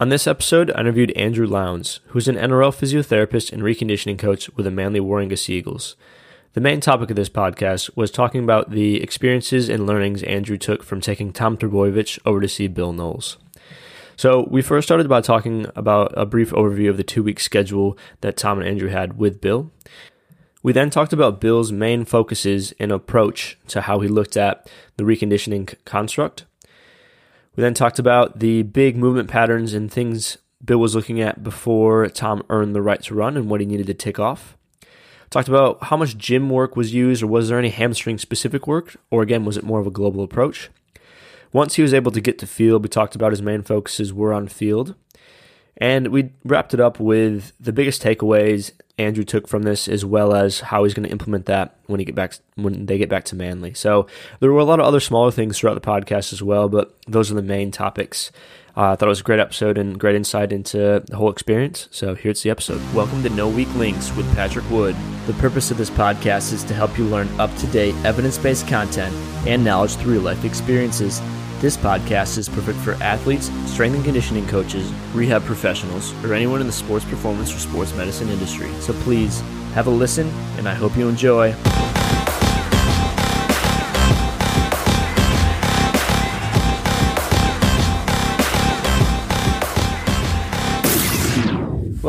On this episode, I interviewed Andrew Lowndes, who's an NRL physiotherapist and reconditioning coach with the Manly Warringah Sea Eagles. The main topic of this podcast was talking about the experiences and learnings Andrew took from taking Tom Trbojevic over to see Bill Knowles. So, we first started by talking about a brief overview of the two week schedule that Tom and Andrew had with Bill. We then talked about Bill's main focuses and approach to how he looked at the reconditioning construct. We then talked about the big movement patterns and things Bill was looking at before Tom earned the right to run and what he needed to tick off. Talked about how much gym work was used, or was there any hamstring specific work, or again, was it more of a global approach? Once he was able to get to field, we talked about his main focuses were on field. And we wrapped it up with the biggest takeaways Andrew took from this, as well as how he's going to implement that when he get back when they get back to Manly. So there were a lot of other smaller things throughout the podcast as well, but those are the main topics. Uh, I thought it was a great episode and great insight into the whole experience. So here's the episode. Welcome to No Weak Links with Patrick Wood. The purpose of this podcast is to help you learn up to date evidence based content and knowledge through life experiences. This podcast is perfect for athletes, strength and conditioning coaches, rehab professionals, or anyone in the sports performance or sports medicine industry. So please have a listen, and I hope you enjoy.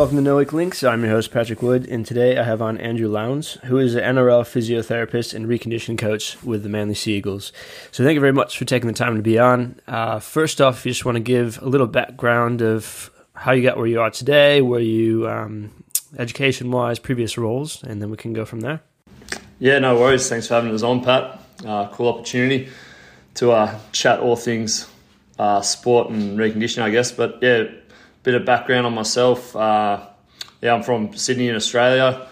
Welcome to No Weak Links. I'm your host, Patrick Wood, and today I have on Andrew Lowndes, who is an NRL physiotherapist and reconditioning coach with the Manly Sea Eagles. So thank you very much for taking the time to be on. Uh, first off, you just want to give a little background of how you got where you are today, where you, um, education wise, previous roles, and then we can go from there. Yeah, no worries. Thanks for having us on, Pat. Uh, cool opportunity to uh, chat all things uh, sport and reconditioning, I guess. But yeah, bit of background on myself. Uh, yeah, I'm from Sydney in Australia.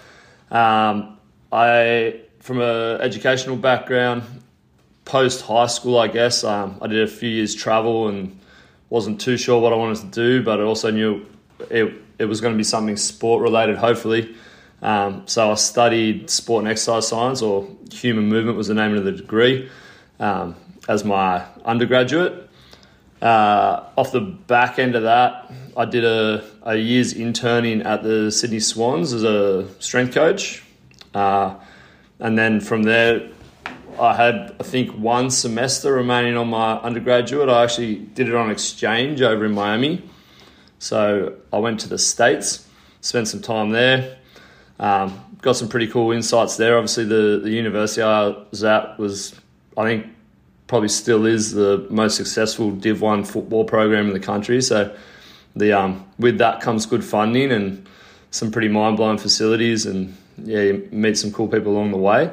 Um, I, from an educational background, post high school, I guess, um, I did a few years travel and wasn't too sure what I wanted to do, but I also knew it, it was going to be something sport related, hopefully. Um, so I studied sport and exercise science, or human movement was the name of the degree, um, as my undergraduate. Uh, off the back end of that, I did a, a year's interning at the Sydney Swans as a strength coach. Uh, and then from there, I had, I think, one semester remaining on my undergraduate. I actually did it on exchange over in Miami. So I went to the States, spent some time there, um, got some pretty cool insights there. Obviously, the, the university I was at was, I think, probably still is the most successful Div 1 football program in the country. So the um, with that comes good funding and some pretty mind blowing facilities, and yeah, you meet some cool people along the way.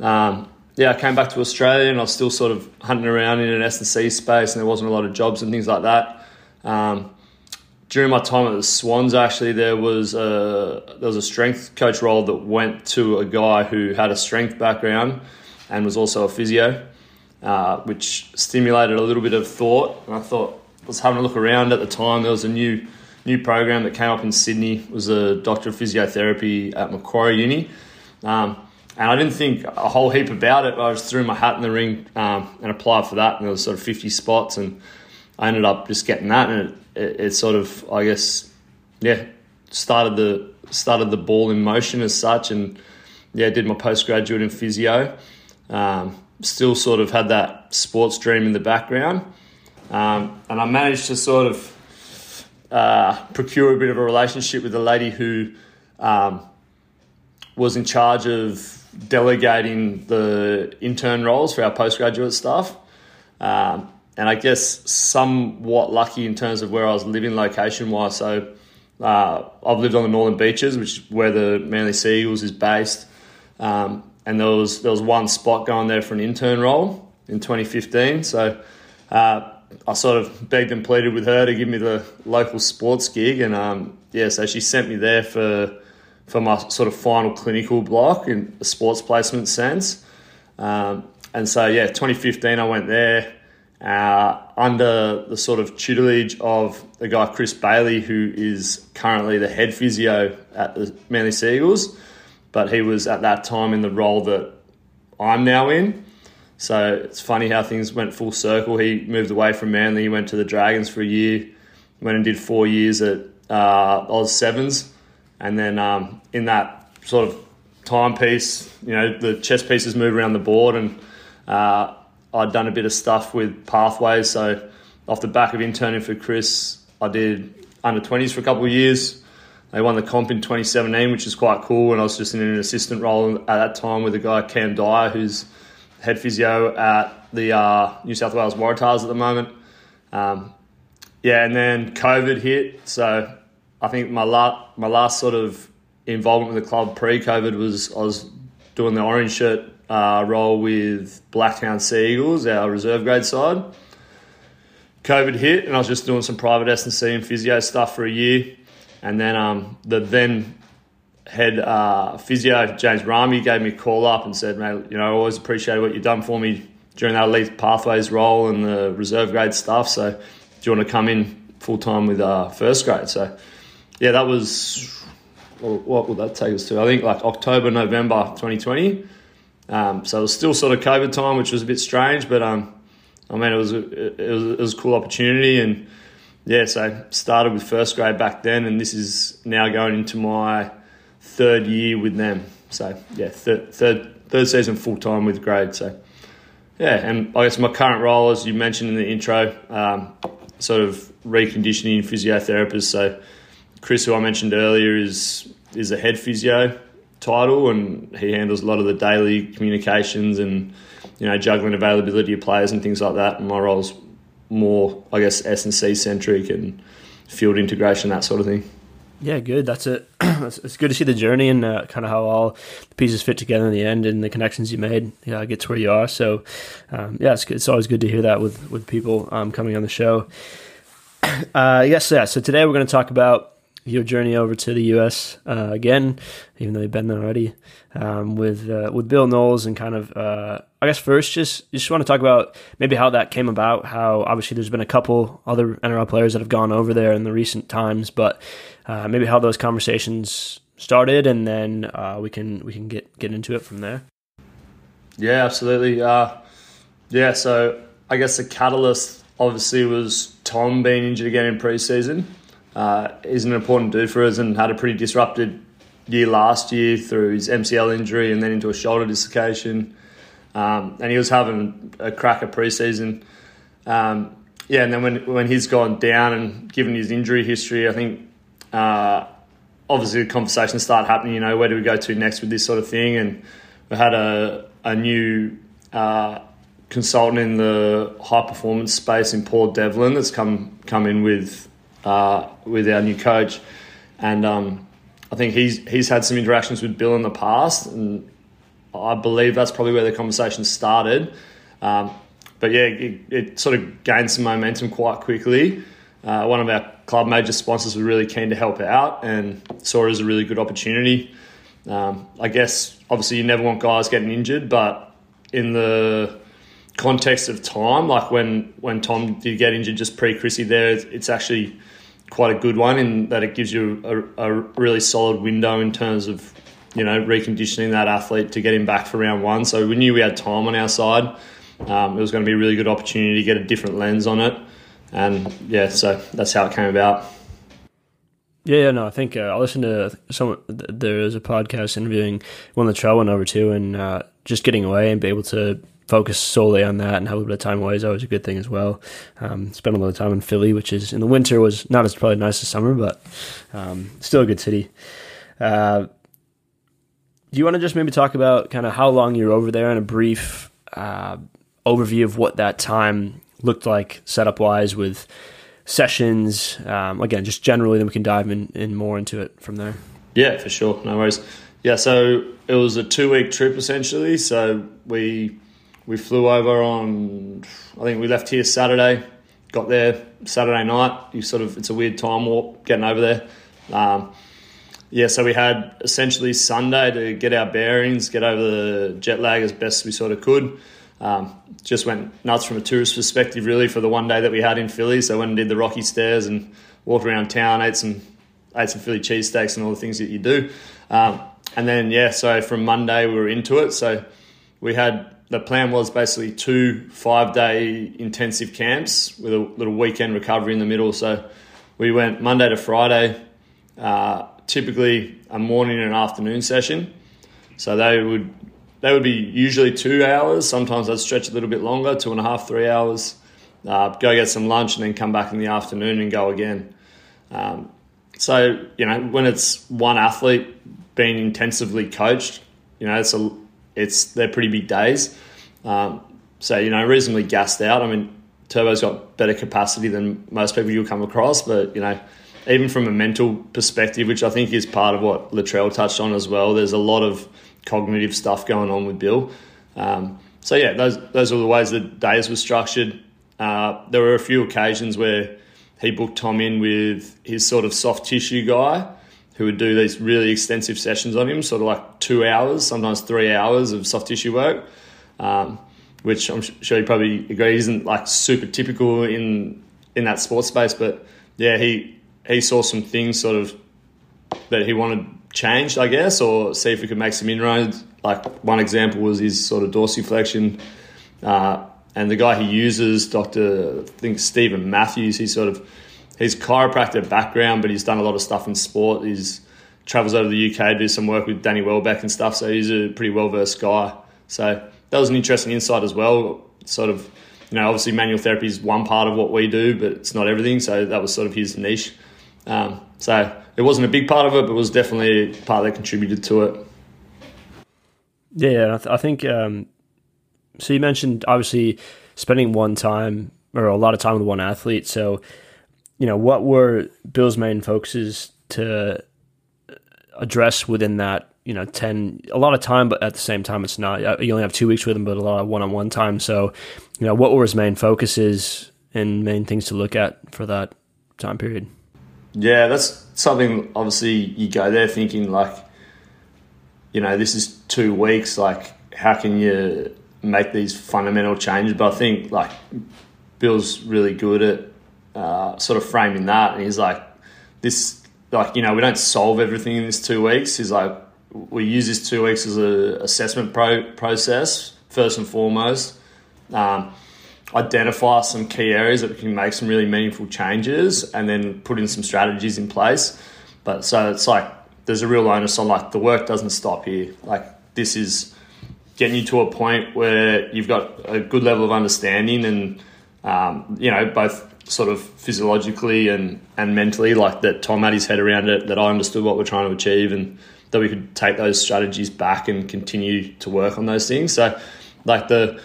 Um, yeah, I came back to Australia and I was still sort of hunting around in an S and C space, and there wasn't a lot of jobs and things like that. Um, during my time at the Swans, actually, there was a there was a strength coach role that went to a guy who had a strength background and was also a physio, uh, which stimulated a little bit of thought. And I thought, was having a look around at the time. There was a new new program that came up in Sydney. It was a doctor of physiotherapy at Macquarie Uni. Um, and I didn't think a whole heap about it. I just threw my hat in the ring um, and applied for that, and there was sort of 50 spots, and I ended up just getting that, and it, it, it sort of, I guess, yeah, started the started the ball in motion as such, and yeah, did my postgraduate in physio. Um, still sort of had that sports dream in the background, um, and I managed to sort of uh, procure a bit of a relationship with a lady who um, was in charge of delegating the intern roles for our postgraduate staff. Um, and I guess somewhat lucky in terms of where I was living location wise. So uh, I've lived on the Northern Beaches, which is where the Manly Sea Eagles is based. Um, and there was there was one spot going there for an intern role in 2015. So uh, I sort of begged and pleaded with her to give me the local sports gig, and um, yeah, so she sent me there for for my sort of final clinical block in a sports placement sense. Um, and so yeah, 2015 I went there uh, under the sort of tutelage of the guy Chris Bailey, who is currently the head physio at the Manly Sea Eagles, but he was at that time in the role that I'm now in. So it's funny how things went full circle. He moved away from Manly, he went to the Dragons for a year, went and did four years at uh, Oz Sevens, and then um, in that sort of timepiece, you know, the chess pieces move around the board, and uh, I'd done a bit of stuff with pathways. So off the back of interning for Chris, I did under 20s for a couple of years. They won the comp in 2017, which is quite cool. And I was just in an assistant role at that time with a guy, Cam Dyer, who's head physio at the uh, New South Wales Waratahs at the moment. Um, yeah, and then COVID hit. So I think my, la- my last sort of involvement with the club pre-COVID was I was doing the orange shirt uh, role with Blacktown Sea Eagles, our reserve grade side. COVID hit, and I was just doing some private S and C and physio stuff for a year, and then um, the then head uh, physio James Rami gave me a call up and said, "Mate, you know, I always appreciated what you've done for me during that elite pathways role and the reserve grade stuff. So, do you want to come in full time with uh, first grade?" So, yeah, that was what would that take us to? I think like October, November 2020. Um, so it was still sort of COVID time, which was a bit strange, but um, I mean, it was, a, it was it was a cool opportunity, and yeah, so started with first grade back then, and this is now going into my third year with them. So yeah, third third, third season full time with grade. So yeah, and I guess my current role, as you mentioned in the intro, um, sort of reconditioning physiotherapist. So Chris, who I mentioned earlier, is is a head physio title, and he handles a lot of the daily communications and you know juggling availability of players and things like that. And my role's more, I guess, S and C centric and field integration, that sort of thing. Yeah, good. That's it. it's good to see the journey and uh, kind of how all the pieces fit together in the end and the connections you made. Yeah, get to where you are. So, um, yeah, it's, it's always good to hear that with with people um, coming on the show. Uh, yes, yeah. So today we're going to talk about your journey over to the U.S. Uh, again, even though you've been there already, um, with uh, with Bill Knowles and kind of uh, I guess first just just want to talk about maybe how that came about. How obviously there's been a couple other NRL players that have gone over there in the recent times, but uh, maybe how those conversations started, and then uh, we can we can get get into it from there. Yeah, absolutely. Uh, yeah, so I guess the catalyst obviously was Tom being injured again in preseason uh, is an important dude for us and had a pretty disrupted year last year through his MCL injury and then into a shoulder dislocation. Um, and he was having a cracker preseason. Um, yeah, and then when when he's gone down and given his injury history, I think uh, obviously conversations start happening. You know, where do we go to next with this sort of thing? And we had a a new uh, consultant in the high performance space in Paul Devlin that's come come in with uh, with our new coach, and um, I think he's he's had some interactions with Bill in the past, and I believe that's probably where the conversation started. Um, but yeah, it, it, sort of gained some momentum quite quickly. Uh, one of our club major sponsors were really keen to help out and saw it as a really good opportunity. Um, I guess obviously you never want guys getting injured, but in the context of time, like when when Tom did get injured just pre Chrissy there, it's actually quite a good one in that it gives you a, a really solid window in terms of you know reconditioning that athlete to get him back for round one. So we knew we had time on our side. Um, it was going to be a really good opportunity to get a different lens on it, and yeah, so that's how it came about. Yeah, yeah, no, I think uh, I listened to some. There was a podcast interviewing one that Trell went over to, and uh, just getting away and be able to focus solely on that and have a bit of time away is always a good thing as well. Um, spent a lot of time in Philly, which is in the winter was not as probably nice as summer, but um, still a good city. Uh, do you want to just maybe talk about kind of how long you're over there and a brief uh, overview of what that time looked like setup wise with sessions? Um, again, just generally, then we can dive in, in more into it from there. Yeah, for sure. No worries. Yeah, so it was a two week trip essentially. So we we flew over on, I think we left here Saturday, got there Saturday night. You sort of, it's a weird time warp getting over there. Um, yeah, so we had essentially Sunday to get our bearings, get over the jet lag as best we sort of could. Um, just went nuts from a tourist perspective, really, for the one day that we had in Philly. So went and did the Rocky Stairs and walked around town, ate some ate some Philly cheesesteaks and all the things that you do. Um, and then yeah, so from Monday we were into it. So we had the plan was basically two five day intensive camps with a little weekend recovery in the middle. So we went Monday to Friday, uh, typically a morning and an afternoon session. So they would they would be usually two hours. Sometimes I'd stretch a little bit longer, two and a half, three hours. Uh, go get some lunch and then come back in the afternoon and go again. Um, so you know when it's one athlete being intensively coached, you know it's a it's they're pretty big days. Um, so you know reasonably gassed out. I mean Turbo's got better capacity than most people you'll come across, but you know even from a mental perspective, which I think is part of what Latrell touched on as well. There's a lot of cognitive stuff going on with Bill. Um, so yeah, those those are the ways the days were structured. Uh, there were a few occasions where he booked Tom in with his sort of soft tissue guy who would do these really extensive sessions on him, sort of like two hours, sometimes three hours of soft tissue work, um, which I'm sure you probably agree isn't like super typical in in that sports space. But yeah, he he saw some things sort of that he wanted changed, I guess, or see if we could make some inroads. Like one example was his sort of dorsiflexion. Uh, and the guy he uses, Dr. I think Stephen Matthews, he's sort of he's chiropractor background, but he's done a lot of stuff in sport. He's travels over the UK, do some work with Danny Welbeck and stuff. So he's a pretty well versed guy. So that was an interesting insight as well. Sort of, you know, obviously manual therapy is one part of what we do, but it's not everything. So that was sort of his niche. Um, so it wasn't a big part of it, but it was definitely part that contributed to it. Yeah, I, th- I think. Um, so you mentioned obviously spending one time or a lot of time with one athlete. So, you know, what were Bill's main focuses to address within that? You know, ten a lot of time, but at the same time, it's not. You only have two weeks with him, but a lot of one-on-one time. So, you know, what were his main focuses and main things to look at for that time period? Yeah, that's something. Obviously, you go there thinking like, you know, this is two weeks. Like, how can you make these fundamental changes? But I think like Bill's really good at uh, sort of framing that, and he's like, this, like, you know, we don't solve everything in this two weeks. He's like, we use this two weeks as a assessment pro- process first and foremost. Um, identify some key areas that we can make some really meaningful changes and then put in some strategies in place. But so it's like there's a real onus on like the work doesn't stop here. Like this is getting you to a point where you've got a good level of understanding and um, you know both sort of physiologically and and mentally like that Tom had his head around it that I understood what we're trying to achieve and that we could take those strategies back and continue to work on those things. So like the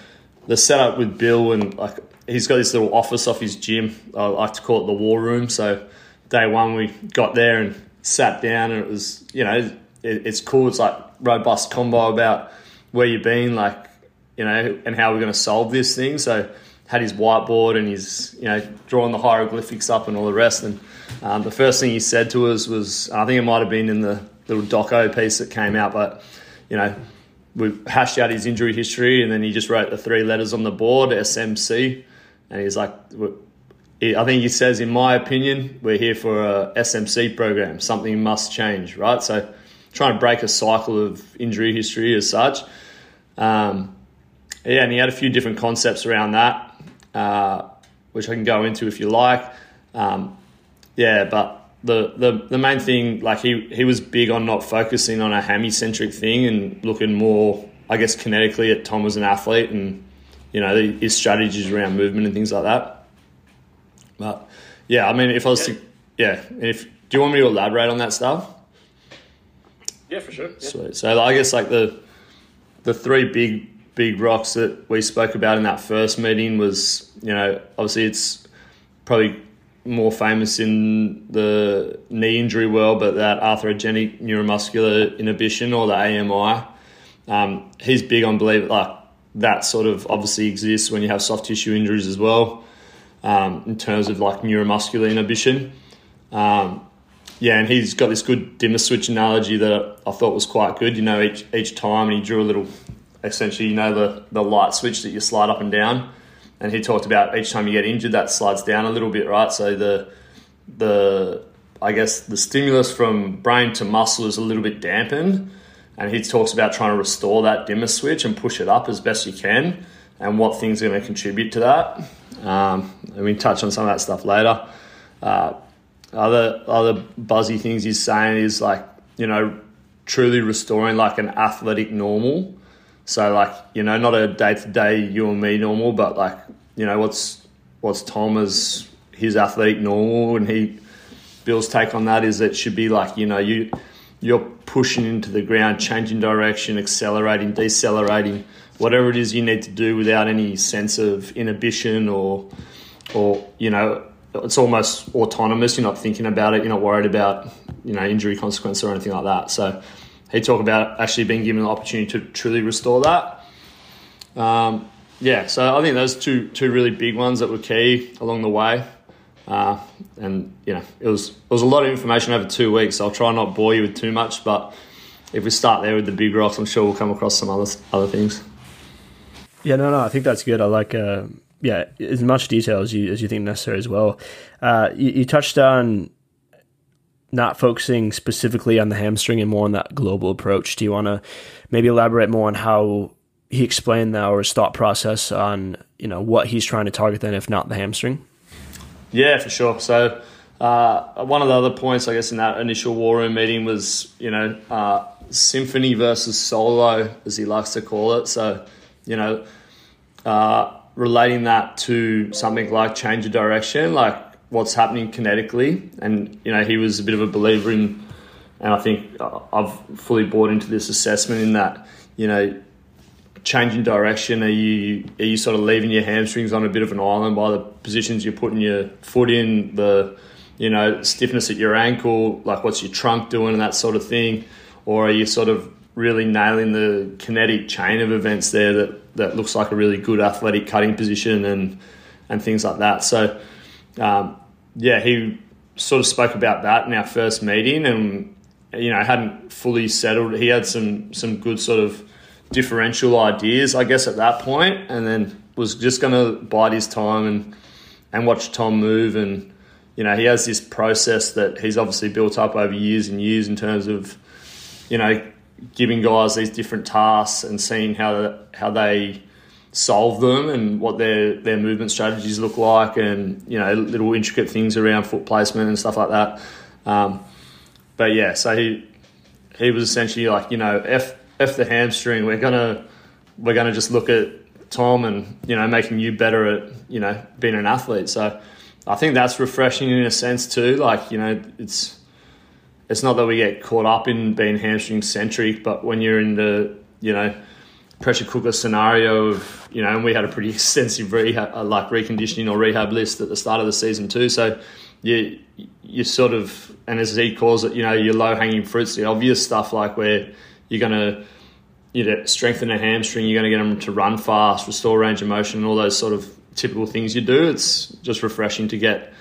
the setup with Bill and like he's got this little office off his gym. I like to call it the war room. So day one we got there and sat down and it was you know it, it's cool. It's like robust combo about where you've been, like you know, and how we're going to solve this thing. So had his whiteboard and he's you know drawing the hieroglyphics up and all the rest. And um, the first thing he said to us was, I think it might have been in the little doco piece that came out, but you know we hashed out his injury history, and then he just wrote the three letters on the board, SMC, and he's like, I think he says, in my opinion, we're here for a SMC program. Something must change, right? So, trying to break a cycle of injury history as such. Um, yeah, and he had a few different concepts around that, uh, which I can go into if you like. Um, yeah, but the, the the main thing, like he he was big on not focusing on a hammy centric thing and looking more, I guess, kinetically at Tom as an athlete and you know his strategies around movement and things like that. But yeah, I mean, if I was yeah. to, yeah, if do you want me to elaborate on that stuff? Yeah, for sure. Yeah. Sweet. So I guess like the the three big big rocks that we spoke about in that first meeting was you know obviously it's probably more famous in the knee injury world, but that arthrogenic neuromuscular inhibition or the AMI. Um, he's big on believe like that sort of obviously exists when you have soft tissue injuries as well, um, in terms of like neuromuscular inhibition. Um, yeah, and he's got this good dimmer switch analogy that I thought was quite good. You know, each each time, he drew a little, essentially, you know, the the light switch that you slide up and down and he talked about each time you get injured, that slides down a little bit, right? So the the I guess the stimulus from brain to muscle is a little bit dampened, and he talks about trying to restore that dimmer switch and push it up as best you can, and what things are going to contribute to that. Um, and we touch on some of that stuff later. Uh, other other buzzy things he's saying is like you know truly restoring like an athletic normal. So like you know not a day to day you and me normal, but like you know what's what's Tom as his athletic normal, and he Bill's take on that is it should be like you know you you're pushing into the ground, changing direction, accelerating, decelerating, whatever it is you need to do without any sense of inhibition or or you know it's almost autonomous. You're not thinking about it. You're not worried about you know injury consequence or anything like that. So he talked about actually being given the opportunity to truly restore that. Um, yeah, so I think those two two really big ones that were key along the way. Uh, and you know, it was it was a lot of information over two weeks. So I'll try not bore you with too much, but if we start there with the big rocks, I'm sure we'll come across some other other things. Yeah, no, no, I think that's good. I like, uh, yeah, as much detail as you as you think necessary as well. Uh, you, you touched on not focusing specifically on the hamstring and more on that global approach. Do you want to maybe elaborate more on how he explained that or his thought process on you know what he's trying to target then, if not the hamstring? Yeah, for sure. So uh, one of the other points, I guess, in that initial war room meeting was you know uh, symphony versus solo, as he likes to call it. So you know, uh, relating that to something like change of direction, like what's happening kinetically. And, you know, he was a bit of a believer in, and I think I've fully bought into this assessment in that, you know, changing direction? Are you are you sort of leaving your hamstrings on a bit of an island by the positions you're putting your foot in, the you know stiffness at your ankle, like what's your trunk doing and that sort of thing, or are you sort of really nailing the kinetic chain of events there that, that looks like a really good athletic cutting position and and things like that. So um, yeah, he sort of spoke about that in our first meeting and you know hadn't fully settled. He had some some good sort of differential ideas, I guess, at that point, and then was just going to bide his time and and watch Tom move. And you know, he has this process that he's obviously built up over years and years in terms of you know giving guys these different tasks and seeing how how they solve them and what their their movement strategies look like and you know little intricate things around foot placement and stuff like that. Um, but yeah, so he he was essentially like you know f f the hamstring. We're gonna we're gonna just look at Tom and you know making you better at you know being an athlete. So I think that's refreshing in a sense too. Like you know it's it's not that we get caught up in being hamstring centric, but when you're in the you know pressure cooker scenario of you know, and we had a pretty extensive rehab, uh, like reconditioning or rehab list at the start of the season too. So you you sort of and as he calls it, you know, your low hanging fruits, the obvious stuff like where you're gonna you know strengthen a hamstring, you're gonna get them to run fast, restore range of motion, and all those sort of typical things you do. It's just refreshing to get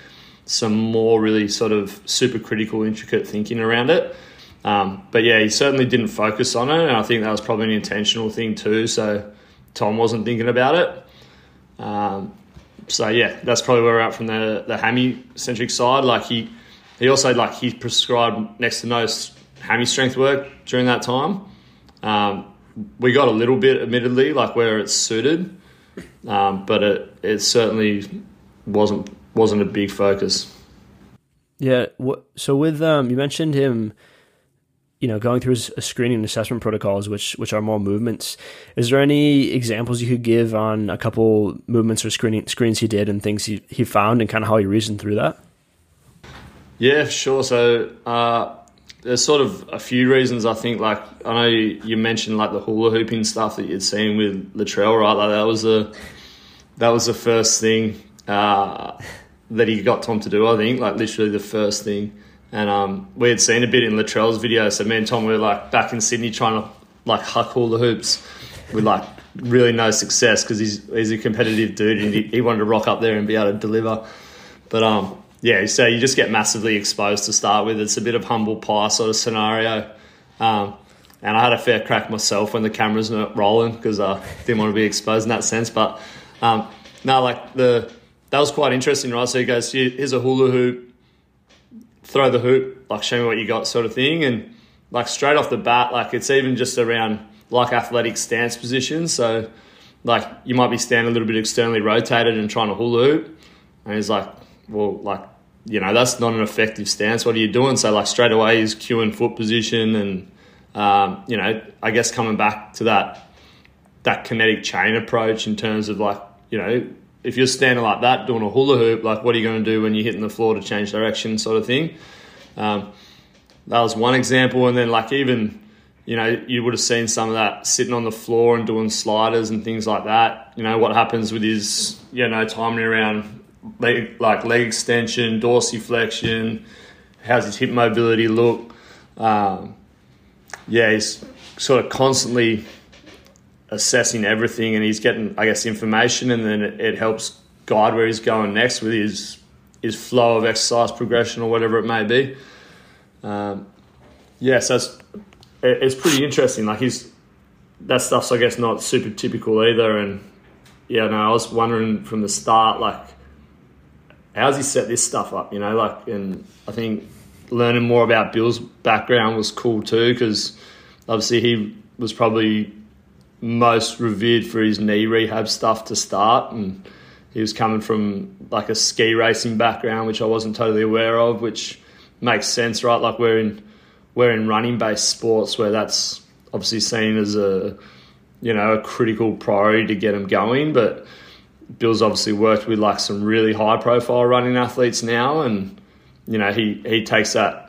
some more really sort of super critical, intricate thinking around it. Um, but yeah, he certainly didn't focus on it, and I think that was probably an intentional thing too. So Tom wasn't thinking about it. Um, so yeah, that's probably where we're at from the the hammy centric side. Like he he also like he prescribed next to no hammy strength work during that time. Um, we got a little bit, admittedly, like where it's suited, um, but it it certainly wasn't wasn't a big focus. Yeah. So with um, you mentioned him, you know, going through his screening and assessment protocols, which which are more movements. Is there any examples you could give on a couple movements or screening screens he did and things he he found and kind of how he reasoned through that? Yeah, sure. So uh, there's sort of a few reasons I think. Like I know you, you mentioned like the hula hooping stuff that you'd seen with Latrell, right? Like that was the that was the first thing. Uh, that he got Tom to do. I think like literally the first thing, and um, we had seen a bit in Latrell's video. So me and Tom were like back in Sydney trying to like huck all the hoops with like really no success because he's he's a competitive dude and he, he, wanted to rock up there and be able to deliver. But um, yeah, so you just get massively exposed to start with. It's a bit of humble pie sort of scenario. Um, and I had a fair crack myself when the cameras weren't rolling because I didn't want to be exposed in that sense. But um, no, like the that was quite interesting, right? So he goes, here's a hula hoop, throw the hoop, like show me what you got, sort of thing. And like straight off the bat, like it's even just around like athletic stance positions. So like you might be standing a little bit externally rotated and trying to hula hoop. And he's like, well, like you know that's not an effective stance. What are you doing? So like straight away he's cueing foot position and um, you know I guess coming back to that that kinetic chain approach in terms of like you know if you're standing like that doing a hula hoop, like what are you going to do when you're hitting the floor to change direction, sort of thing. Um, that was one example, and then like even you know you would have seen some of that sitting on the floor and doing sliders and things like that. You know what happens with his you know timing around leg, like leg extension, dorsiflexion, how's his hip mobility look. Um, yeah, he's sort of constantly assessing everything, and he's getting, I guess, information, and then it, it helps guide where he's going next with his his flow of exercise progression or whatever it may be. Um, yeah, so it's, it's pretty interesting. Like he's that stuff's I guess not super typical either, and yeah, no, I was wondering from the start, like, how's he set this stuff up? You know, like, and I think learning more about Bill's background was cool too, because obviously he was probably most revered for his knee rehab stuff to start, and he was coming from like a ski racing background, which I wasn't totally aware of, which makes sense, right? Like we're in we're in running based sports where that's obviously seen as a you know a critical priority to get them going, but Bill's obviously worked with like some really high profile running athletes now, and you know he he takes that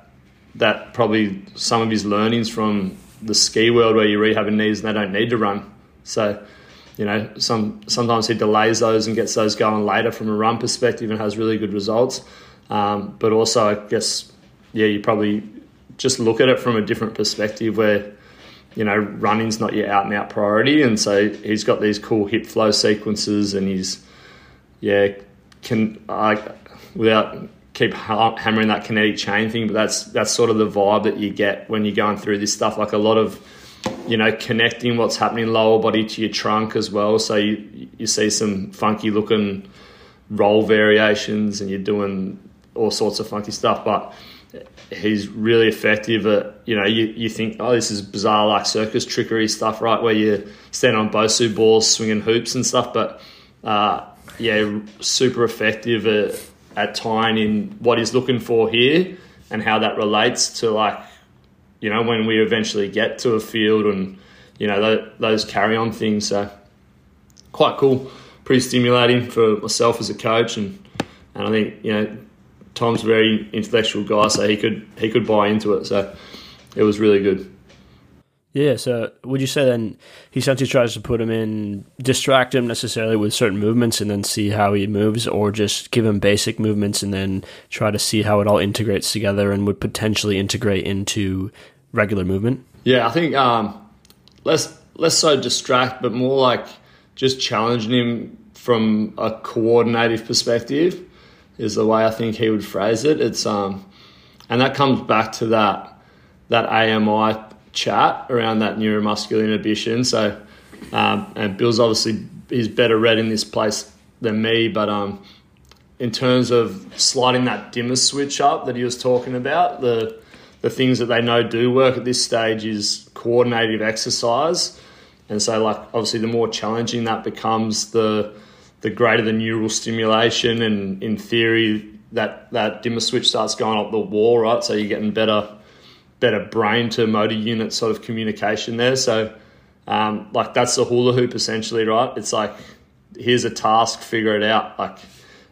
that probably some of his learnings from the ski world where you're rehabbing knees and they don't need to run. So, you know, some sometimes he delays those and gets those going later from a run perspective and has really good results. Um, but also, I guess, yeah, you probably just look at it from a different perspective where, you know, running's not your out and out priority. And so he's got these cool hip flow sequences and he's, yeah, can, I, without keep hammering that kinetic chain thing, but that's that's sort of the vibe that you get when you're going through this stuff. Like a lot of, you know, connecting what's happening lower body to your trunk as well. So you you see some funky looking roll variations, and you're doing all sorts of funky stuff. But he's really effective at you know you, you think oh this is bizarre like circus trickery stuff right where you stand on Bosu balls swinging hoops and stuff but uh, yeah super effective at at tying in what he's looking for here and how that relates to like you know when we eventually get to a field and you know those carry on things. So quite cool, pretty stimulating for myself as a coach, and and I think you know Tom's a very intellectual guy, so he could he could buy into it. So it was really good. Yeah, so would you say then he essentially tries to put him in, distract him necessarily with certain movements and then see how he moves, or just give him basic movements and then try to see how it all integrates together and would potentially integrate into regular movement? Yeah, I think um, less less so distract, but more like just challenging him from a coordinative perspective is the way I think he would phrase it. It's um, and that comes back to that that AMI chat around that neuromuscular inhibition. So, um, and Bill's obviously he's better read in this place than me, but um, in terms of sliding that dimmer switch up that he was talking about, the the things that they know do work at this stage is coordinative exercise, and so like obviously the more challenging that becomes, the the greater the neural stimulation, and in theory that that dimmer switch starts going up the wall, right? So you're getting better better brain to motor unit sort of communication there. So, um, like that's the hula hoop essentially, right? It's like here's a task, figure it out. Like,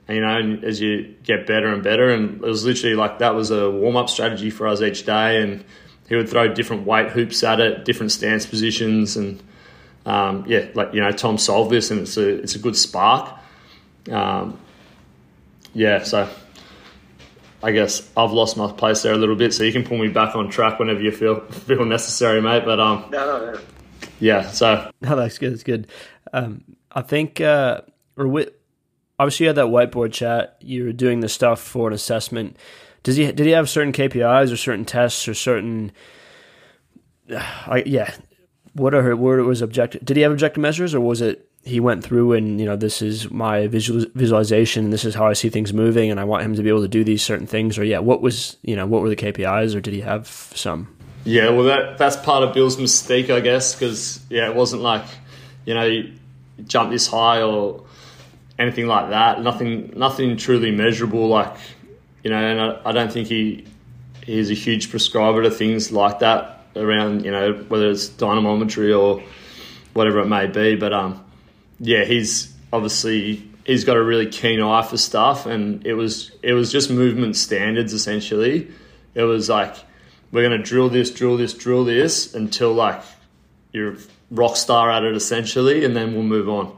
you know, as you get better and better, and it was literally like that was a warm up strategy for us each day, and he would throw different weight hoops at it, different stance positions, and um, yeah, like you know, Tom solved this, and it's a it's a good spark. Um, yeah, so I guess I've lost my place there a little bit, so you can pull me back on track whenever you feel feel necessary, mate. But um, no, no, no. yeah. So no, that's good. That's good. Um, I think uh, or with obviously you had that whiteboard chat. You were doing the stuff for an assessment. Does he did he have certain KPIs or certain tests or certain? Uh, I, yeah, what are her what was objective? Did he have objective measures or was it he went through and you know this is my visual, visualization this is how i see things moving and i want him to be able to do these certain things or yeah what was you know what were the kpis or did he have some yeah well that that's part of bill's mistake i guess because yeah it wasn't like you know jump this high or anything like that nothing nothing truly measurable like you know, and I, I don't think he he's a huge prescriber to things like that around, you know, whether it's dynamometry or whatever it may be. But um, yeah, he's obviously he's got a really keen eye for stuff, and it was it was just movement standards essentially. It was like we're gonna drill this, drill this, drill this until like you're rock star at it essentially, and then we'll move on.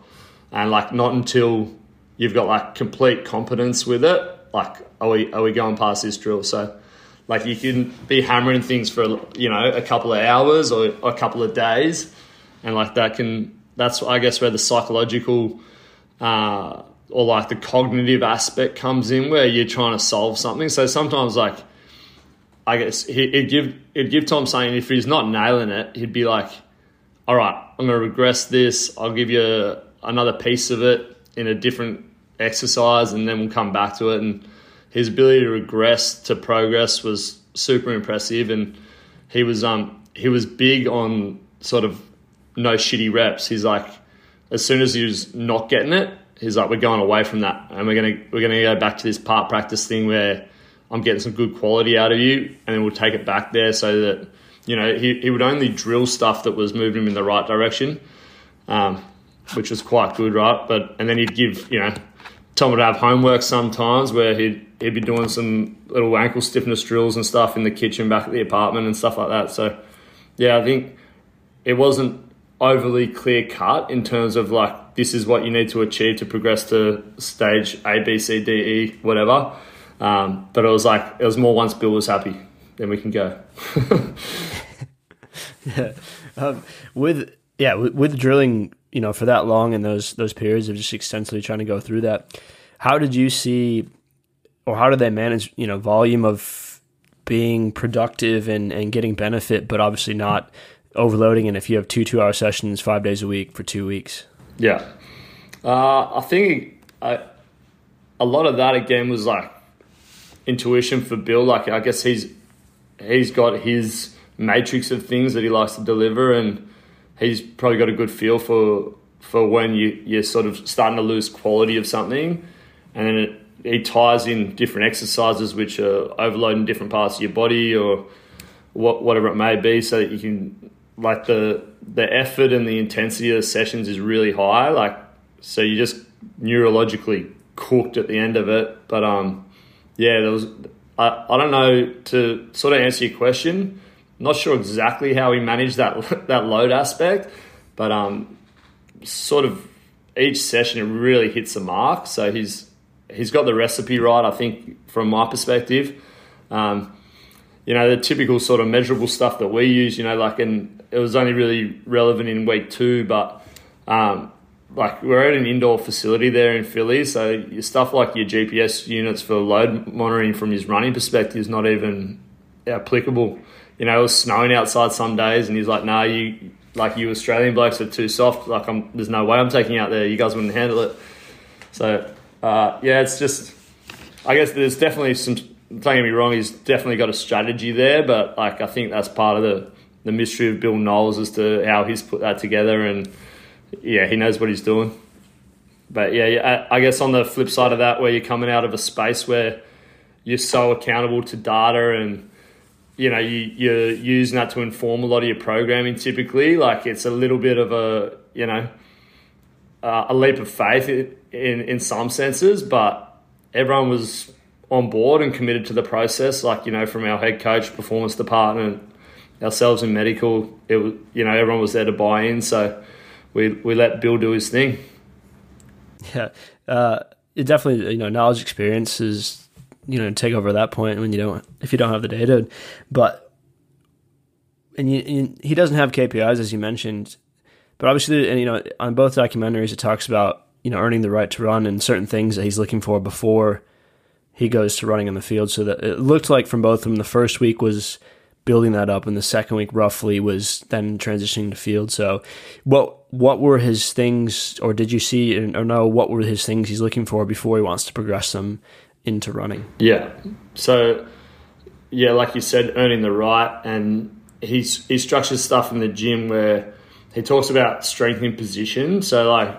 And like not until you've got like complete competence with it, like are we are we going past this drill? So like you can be hammering things for you know a couple of hours or a couple of days, and like that can that's I guess where the psychological uh, or like the cognitive aspect comes in where you're trying to solve something. So sometimes like I guess he'd give he'd give Tom saying if he's not nailing it, he'd be like, "All right, I'm going to regress this. I'll give you another piece of it in a different exercise, and then we'll come back to it." And his ability to regress to progress was super impressive, and he was um he was big on sort of no shitty reps. He's like, as soon as he was not getting it, he's like, we're going away from that, and we're gonna we're gonna go back to this part practice thing where I'm getting some good quality out of you, and then we'll take it back there so that you know he, he would only drill stuff that was moving him in the right direction, um, which was quite good, right? But and then he'd give you know Tom would have homework sometimes where he'd he'd be doing some little ankle stiffness drills and stuff in the kitchen back at the apartment and stuff like that. So yeah, I think it wasn't overly clear cut in terms of like this is what you need to achieve to progress to stage A, B, C, D, E, whatever. Um, but it was like it was more once Bill was happy, then we can go. yeah, um, with yeah with, with, drilling, you know, for that long and those those periods of just extensively trying to go through that. How did you see, or how did they manage, you know, volume of being productive and and getting benefit, but obviously not overloading? And if you have two two hour sessions five days a week for two weeks, yeah, uh, I think I, a lot of that again was like intuition for Bill. Like I guess he's he's got his matrix of things that he likes to deliver, and he's probably got a good feel for for when you you're sort of starting to lose quality of something, and then it, he ties in different exercises which are overloading different parts of your body or what whatever it may be, so that you can like the the effort and the intensity of the sessions is really high. Like so, you just neurologically cooked at the end of it, but um yeah, there was. I, I don't know to sort of answer your question. Not sure exactly how he managed that that load aspect, but um, sort of each session it really hits the mark. So he's he's got the recipe right. I think from my perspective, um, you know, the typical sort of measurable stuff that we use. You know, like and it was only really relevant in week two, but um, like we're at an indoor facility there in Philly, so your stuff like your GPS units for load monitoring from his running perspective is not even applicable. You know, it was snowing outside some days, and he's like, "Nah, you like you Australian blokes are too soft. Like, I'm, there's no way I'm taking you out there. You guys wouldn't handle it." So, uh, yeah, it's just, I guess there's definitely some. Don't get me wrong, he's definitely got a strategy there, but like I think that's part of the the mystery of Bill Knowles as to how he's put that together and yeah, he knows what he's doing. But yeah, I guess on the flip side of that, where you're coming out of a space where you're so accountable to data and you know you, you're using that to inform a lot of your programming. Typically, like it's a little bit of a you know uh, a leap of faith in in some senses, but everyone was on board and committed to the process. Like you know, from our head coach, performance department, ourselves in medical, it was you know everyone was there to buy in. So we we let Bill do his thing. Yeah, uh, it definitely you know knowledge experience is you know take over that point when you don't if you don't have the data, but and, you, and he doesn't have KPIs as you mentioned, but obviously and you know on both documentaries it talks about you know earning the right to run and certain things that he's looking for before he goes to running in the field. So that it looked like from both of them, the first week was building that up, and the second week roughly was then transitioning to field. So, what what were his things, or did you see or know what were his things he's looking for before he wants to progress them into running? Yeah. So, yeah, like you said, earning the right, and he's he structures stuff in the gym where he talks about strengthening position. So, like,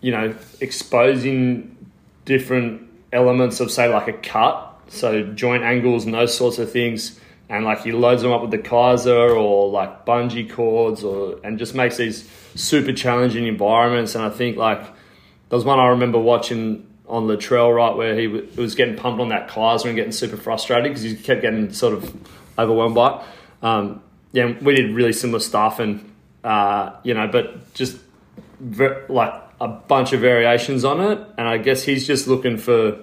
you know, exposing different elements of say like a cut so joint angles and those sorts of things. And like he loads them up with the Keiser or like bungee cords, or and just makes these super challenging environments. And I think like there was one I remember watching on Latrell, right, where he w- was getting pumped on that Keiser and getting super frustrated because he kept getting sort of overwhelmed by it. Um, yeah, we did really similar stuff, and uh, you know, but just ver- like a bunch of variations on it. And I guess he's just looking for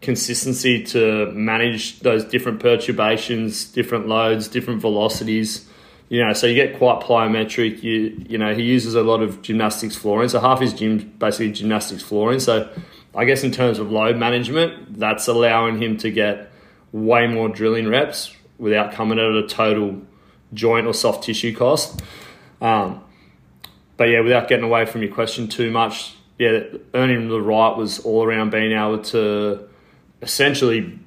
consistency to manage those different perturbations, different loads, different velocities. You know, so you get quite plyometric. You you know, he uses a lot of gymnastics flooring. So half his gym basically gymnastics flooring. So I guess in terms of load management, that's allowing him to get way more drilling reps without coming at a total joint or soft tissue cost. Um, but yeah, without getting away from your question too much, yeah, earning the right was all around being able to essentially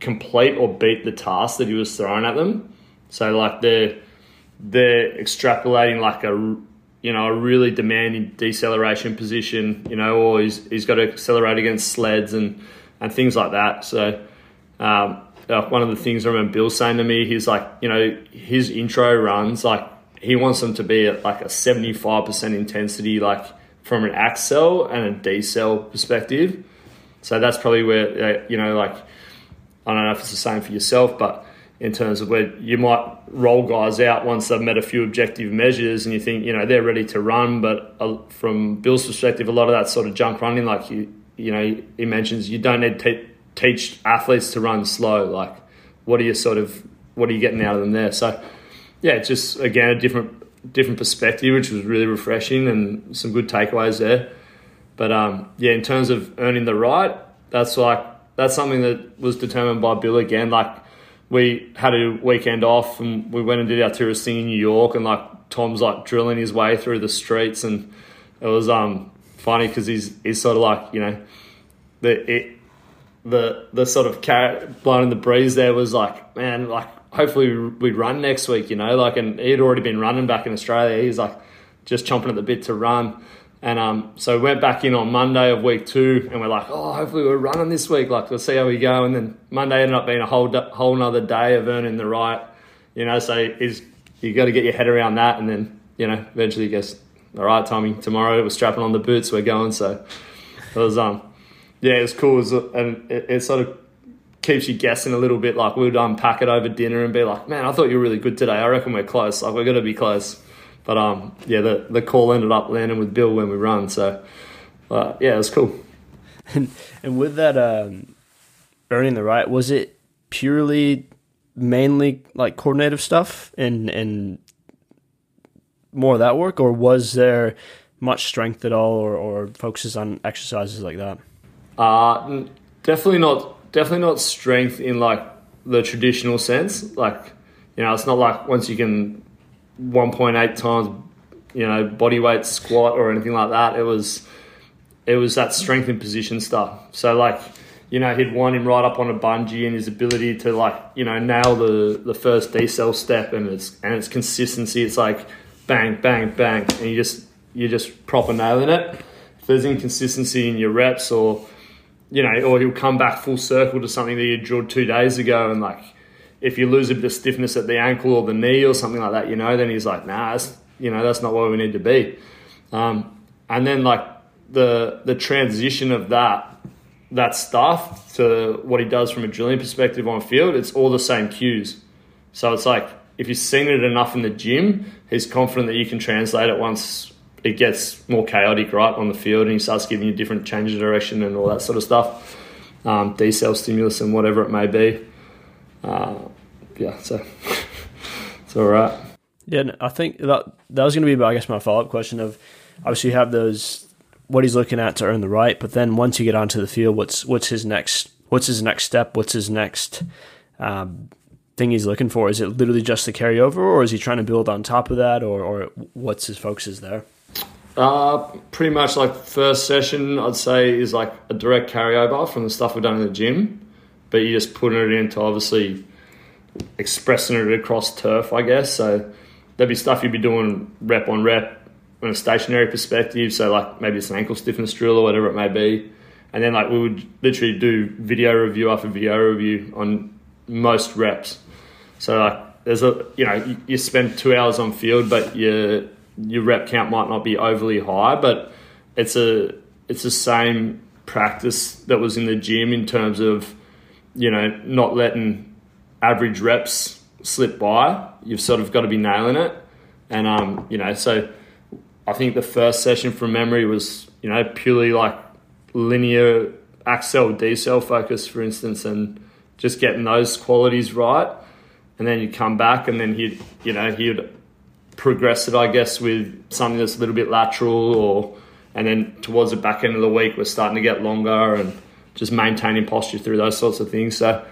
complete or beat the task that he was throwing at them. So like they're they're extrapolating like a you know a really demanding deceleration position, you know, or he's he's got to accelerate against sleds and and things like that. So um, one of the things I remember Bill saying to me, he's like, you know, his intro runs like he wants them to be at like a seventy five percent intensity, like from an accel and a decel perspective. So that's probably where uh, you know, like I don't know if it's the same for yourself, but in terms of where you might roll guys out once they've met a few objective measures and you think you know they're ready to run but uh, from bill's perspective a lot of that sort of junk running like you you know he mentions you don't need to teach athletes to run slow. Like what are you sort of what are you getting out of them there? So yeah just again a different different perspective which was really refreshing and some good takeaways there. But um, yeah in terms of earning the right that's like that's something that was determined by bill again. Like we had a weekend off and we went and did our tourist thing in New York and like Tom's like drilling his way through the streets and it was um funny because he's he's sort of like you know the it the the sort of carrot blowing in the breeze there was like man like hopefully we'd run next week you know like and he'd already been running back in Australia. He's like just chomping at the bit to run and um, so we went back in on Monday of week two, and we're like, oh, hopefully we're running this week. Like, let's see how we go. And then Monday ended up being a whole whole another day of earning the right. You know, so is you got to get your head around that, and then you know, eventually, you guess all right, Tommy. Tomorrow we're strapping on the boots, we're going. So it was um, yeah, it was cool, it was, and it, it sort of keeps you guessing a little bit. Like we'd unpack it over dinner and be like, man, I thought you were really good today. I reckon we're close. Like we're gonna be close. But um, yeah, the the call ended up landing with Bill when we run. So uh, yeah, it was cool. And and with that um, earning the right, was it purely mainly like coordinative stuff and and more of that work, or was there much strength at all, or, or focuses on exercises like that? Uh, definitely not. Definitely not strength in like the traditional sense. Like you know, it's not like once you can 1.8 times, you know, body weight squat or anything like that. It was it was that strength and position stuff. So like, you know, he'd wind him right up on a bungee and his ability to like, you know, nail the the first decel step and its and its consistency. It's like bang, bang, bang, and you just you're just proper nailing it. If there's inconsistency in your reps or you know, or he'll come back full circle to something that you drilled two days ago and like if you lose a bit of stiffness at the ankle or the knee or something like that, you know, then he's like, nah, that's, you know, that's not where we need to be. Um, and then like the the transition of that that stuff to what he does from a drilling perspective on field, it's all the same cues. So it's like if you've seen it enough in the gym, he's confident that you can translate it once it gets more chaotic, right, on the field, and he starts giving you different change of direction and all that sort of stuff, um, decel stimulus and whatever it may be. Uh, yeah, so it's all right. Yeah, I think that that was going to be, I guess, my follow up question of obviously you have those what he's looking at to earn the right, but then once you get onto the field, what's what's his next what's his next step? What's his next um, thing he's looking for? Is it literally just the carryover, or is he trying to build on top of that, or, or what's his focus is there? Uh, pretty much like first session, I'd say is like a direct carryover from the stuff we've done in the gym, but you're just putting it into obviously expressing it across turf, I guess. So there'd be stuff you'd be doing rep on rep on a stationary perspective. So like maybe it's an ankle stiffness drill or whatever it may be. and then like we would literally do video review after video review on most reps. So like there's a you know you, you spend two hours on field, but your your rep count might not be overly high, but it's a it's the same practice that was in the gym in terms of you know not letting average reps slip by. You've sort of got to be nailing it, and um you know so I think the first session from memory was you know purely like linear accel decel focus, for instance, and just getting those qualities right. And then you come back, and then he'd you know he'd progress it, I guess, with something that's a little bit lateral, or and then towards the back end of the week, we're starting to get longer and just maintaining posture through those sorts of things. So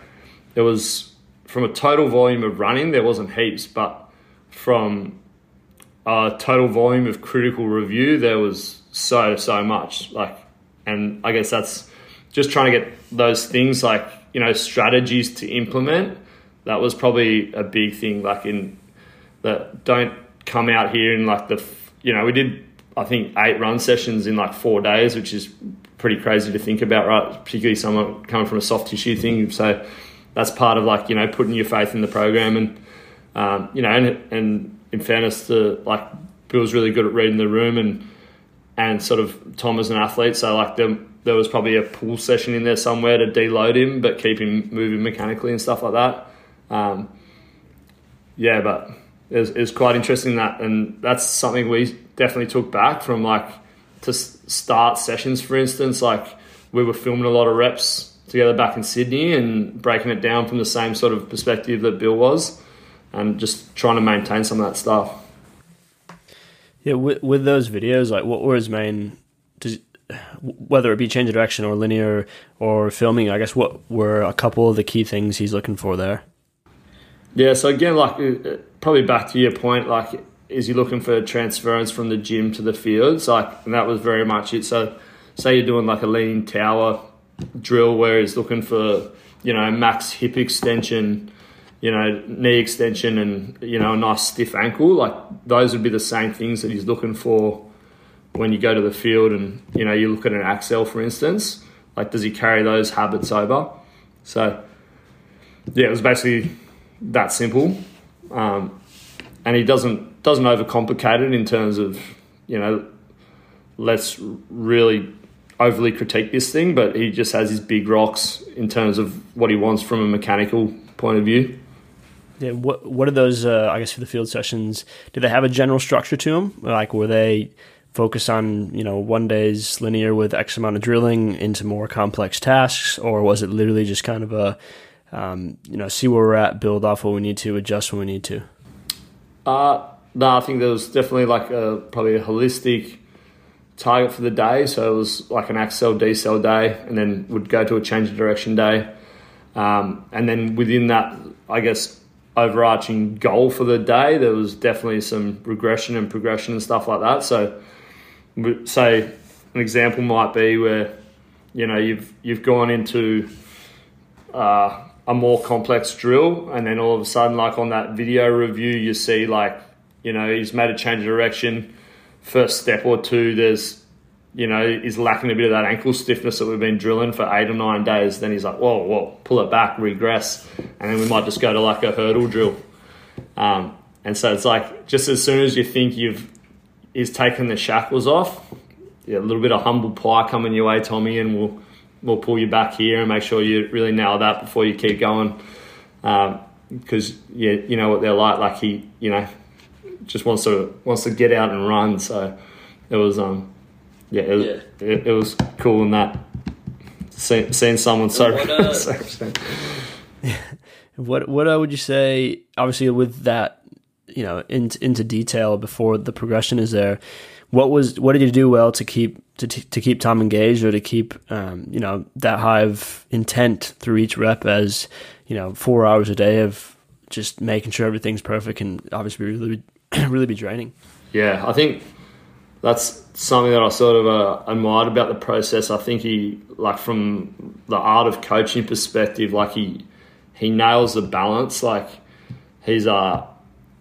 it was from a total volume of running, there wasn't heaps, but from a total volume of critical review, there was so so much. Like and I guess that's just trying to get those things like you know strategies to implement. That was probably a big thing. Like in that, don't come out here in like the you know we did I think eight run sessions in like four days, which is pretty crazy to think about, right? Particularly someone coming from a soft tissue thing. So that's part of like you know putting your faith in the program and um, you know and, and in fairness to like Bill's really good at reading the room and and sort of Tom as an athlete. So like there, there was probably a pull session in there somewhere to deload him, but keep him moving mechanically and stuff like that. Um, yeah, but it was, it quite interesting that, and that's something we definitely took back from like to start sessions, for instance. Like we were filming a lot of reps together back in Sydney and breaking it down from the same sort of perspective that Bill was, and just trying to maintain some of that stuff. Yeah, with, with those videos, like what were his main, does, whether it be change of direction or linear or filming, I guess what were a couple of the key things he's looking for there? Yeah, so again, like uh, probably back to your point, like is he looking for transference from the gym to the fields? Like, and that was very much it. So, say you're doing like a lean tower drill where he's looking for you know max hip extension you know, knee extension and, you know, a nice stiff ankle. Like those would be the same things that he's looking for when you go to the field and, you know, you look at an accel, for instance. Like, does he carry those habits over? So, yeah, it was basically that simple. Um, and he doesn't doesn't overcomplicate it in terms of, you know, let's really overly critique this thing, but he just has his big rocks in terms of what he wants from a mechanical point of view. Yeah, what what are those? Uh, I guess for the field sessions, do they have a general structure to them? Like, were they focused on you know one day's linear with X amount of drilling into more complex tasks, or was it literally just kind of a um, you know see where we're at, build off what we need to, adjust when we need to? Uh, no, I think there was definitely like a probably a holistic target for the day. So it was like an accel decel day, and then would go to a change of direction day, um, and then within that, I guess overarching goal for the day. There was definitely some regression and progression and stuff like that. So, say an example might be where you know you've you've gone into uh, a more complex drill, and then all of a sudden, like on that video review, you see like you know he's made a change of direction. First step or two, there's you know, is lacking a bit of that ankle stiffness that we've been drilling for eight or nine days, then he's like, whoa, whoa, pull it back, regress. And then we might just go to like a hurdle drill. Um, and so it's like, just as soon as you think you've, is taken the shackles off, yeah, a little bit of humble pie coming your way, Tommy, and we'll, we'll pull you back here and make sure you really nail that before you keep going. Because, um, yeah, you know what they're like. Like he, you know, just wants to, wants to get out and run. So it was, um, yeah, it, was, yeah. It, it, was cool in that seeing, seeing someone so. What, uh, what what uh, would you say? Obviously, with that, you know, in, into detail before the progression is there. What was what did you do well to keep to to keep Tom engaged or to keep um, you know that high of intent through each rep as you know four hours a day of just making sure everything's perfect and obviously really really be draining. Yeah, I think that's something that I sort of uh, admired about the process. I think he, like from the art of coaching perspective, like he he nails the balance. Like he's uh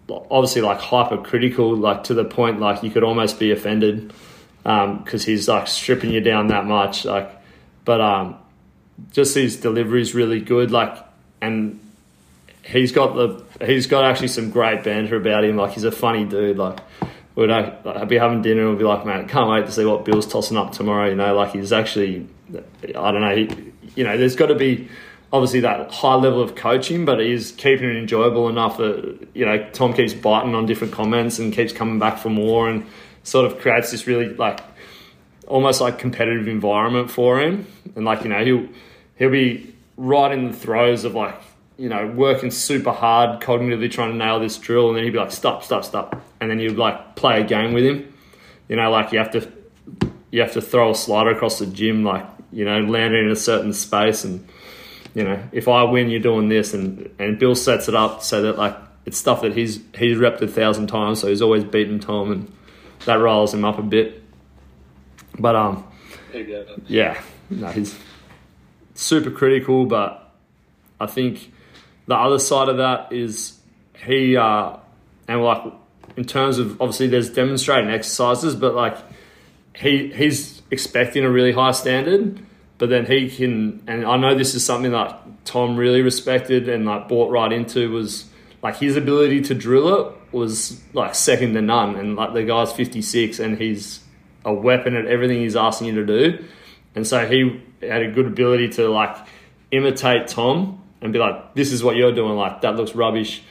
obviously like hypercritical, like to the point like you could almost be offended because um, he's like stripping you down that much. Like, but um, just his delivery is really good. Like, and he's got the he's got actually some great banter about him. Like, he's a funny dude. Like, I I'd be having dinner and we'd be like, man, can't wait to see what Bill's tossing up tomorrow. You know, like he's actually, I don't know, he, you know, there's got to be obviously that high level of coaching, but he's keeping it enjoyable enough that you know Tom keeps biting on different comments and keeps coming back for more and sort of creates this really like almost like competitive environment for him. And like you know he'll he'll be right in the throes of like you know working super hard cognitively trying to nail this drill, and then he'd be like stop stop stop, and then you'd like play a game with him. You know like you have to you have to throw a slider across the gym like you know land it in a certain space and you know, if I win, you're doing this, and and Bill sets it up so that like it's stuff that he's he's repped a thousand times, so he's always beaten Tom, and that rolls him up a bit. But um, yeah, no, he's super critical, but I think the other side of that is he uh, and like in terms of obviously there's demonstrating exercises, but like he he's expecting a really high standard but then he can, and I know this is something that Tom really respected and like bought right into was like his ability to drill it was like second to none. And like the guy's 56 and he's a weapon at everything he's asking you to do. And so he had a good ability to like imitate Tom and be like, this is what you're doing. Like, that looks rubbish.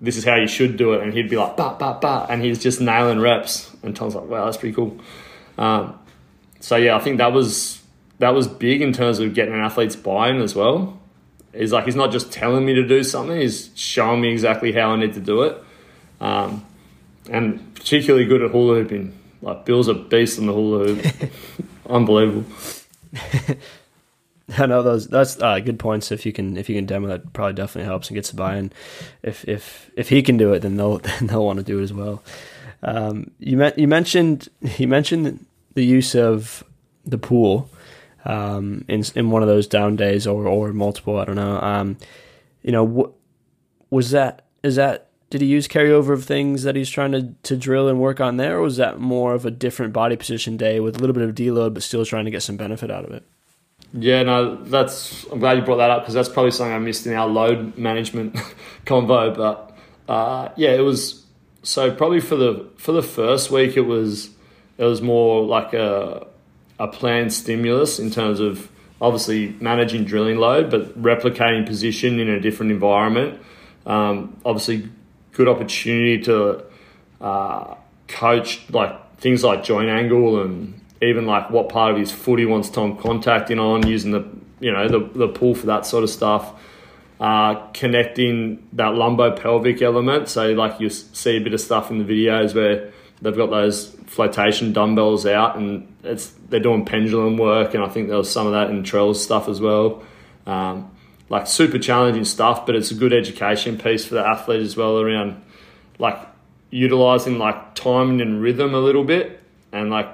This is how you should do it. And he'd be like, bah, bah, bah. And he's just nailing reps. And Tom's like, wow, that's pretty cool. Um, so yeah, I think that was that was big in terms of getting an athlete's buy-in as well. He's like he's not just telling me to do something; he's showing me exactly how I need to do it. Um, and particularly good at hula hooping. Like Bill's a beast in the hula hoop, unbelievable. I know those. That's uh, good points. If you can, if you can demo that, probably definitely helps and gets a buy-in. If if if he can do it, then they'll then they'll want to do it as well. Um, you you mentioned you mentioned the use of the pool um, in in one of those down days or or multiple. I don't know. Um, you know, was that? Is that did he use carryover of things that he's trying to, to drill and work on there, or was that more of a different body position day with a little bit of deload, but still trying to get some benefit out of it? Yeah, no, that's. I'm glad you brought that up because that's probably something I missed in our load management convo. But uh, yeah, it was so probably for the for the first week it was it was more like a a planned stimulus in terms of obviously managing drilling load, but replicating position in a different environment. Um, obviously, good opportunity to uh, coach like things like joint angle and even like what part of his foot he wants Tom contacting on, using the you know the the pull for that sort of stuff. Uh, connecting that lumbo pelvic element, so like you see a bit of stuff in the videos where they've got those flotation dumbbells out and it's they're doing pendulum work and I think there was some of that in Trell's stuff as well. Um, like super challenging stuff, but it's a good education piece for the athlete as well around like utilizing like timing and rhythm a little bit and like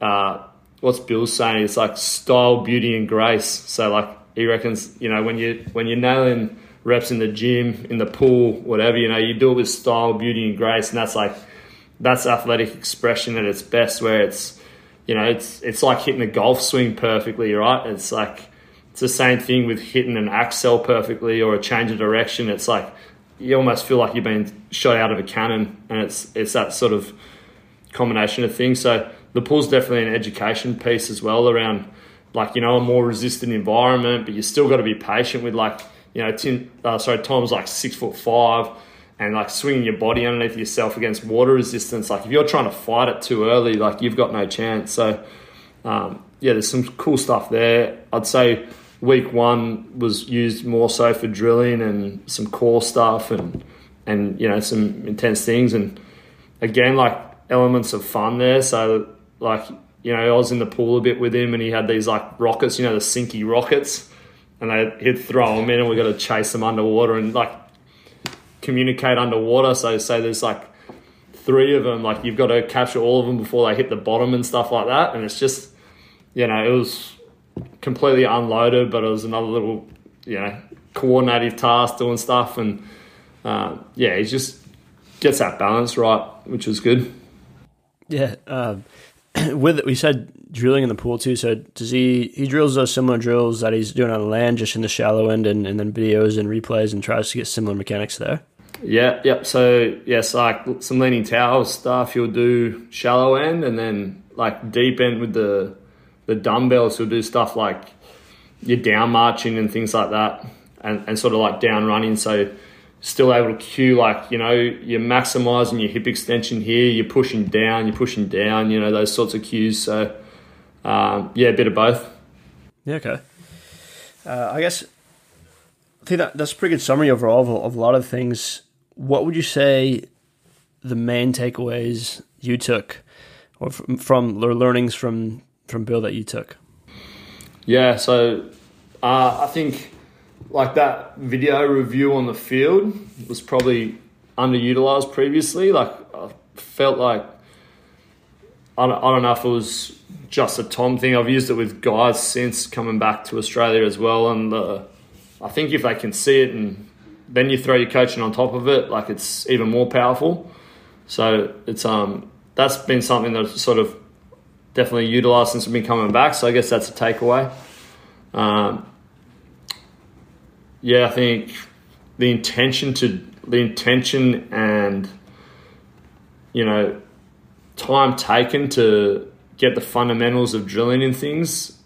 uh, what's Bill saying it's like style, beauty, and grace. So like he reckons, you know, when you when you're nailing reps in the gym, in the pool, whatever, you know, you do it with style, beauty, and grace, and that's like that's athletic expression at its best, where it's you know it's it's like hitting a golf swing perfectly, right? It's like it's the same thing with hitting an accel perfectly or a change of direction. It's like you almost feel like you've been shot out of a cannon, and it's it's that sort of combination of things. So the pool's definitely an education piece as well around like you know a more resistant environment, but you still got to be patient with like you know Tim, uh, sorry Tom's like six foot five and like swinging your body underneath yourself against water resistance. Like if you're trying to fight it too early, like you've got no chance. So um, yeah, there's some cool stuff there. I'd say week one was used more so for drilling and some core stuff and and you know some intense things and again like elements of fun there. So like you know I was in the pool a bit with him and he had these like rockets, you know the sinky rockets, and they, he'd throw them in and we got to chase them underwater and like communicate underwater. So say there's like three of them, like you've got to capture all of them before they hit the bottom and stuff like that. And it's just, you know, it was completely unloaded, but it was another little, you know, coordinative task doing stuff. And uh, yeah, he just gets that balance right, which was good. Yeah. Um, with we said drilling in the pool too. So does he he drills those similar drills that he's doing on land, just in the shallow end, and, and then videos and replays, and tries to get similar mechanics there. Yeah, yep. So yes, like some leaning tower stuff, he'll do shallow end, and then like deep end with the the dumbbells, he'll do stuff like your down marching and things like that, and, and sort of like down running. So still able to cue like you know you're maximizing your hip extension here, you're pushing down, you're pushing down, you know those sorts of cues. So um, yeah, a bit of both. Yeah. Okay. Uh, I guess I think that that's a pretty good summary overall of, of a lot of things what would you say the main takeaways you took or from, from or learnings from from Bill that you took? Yeah, so uh, I think like that video review on the field was probably underutilized previously. Like I felt like I don't, I don't know if it was just a Tom thing. I've used it with guys since coming back to Australia as well, and the, I think if they can see it and then you throw your coaching on top of it, like it's even more powerful. So it's um that's been something that's sort of definitely utilised since we've been coming back. So I guess that's a takeaway. Um, yeah, I think the intention to the intention and you know time taken to get the fundamentals of drilling in things,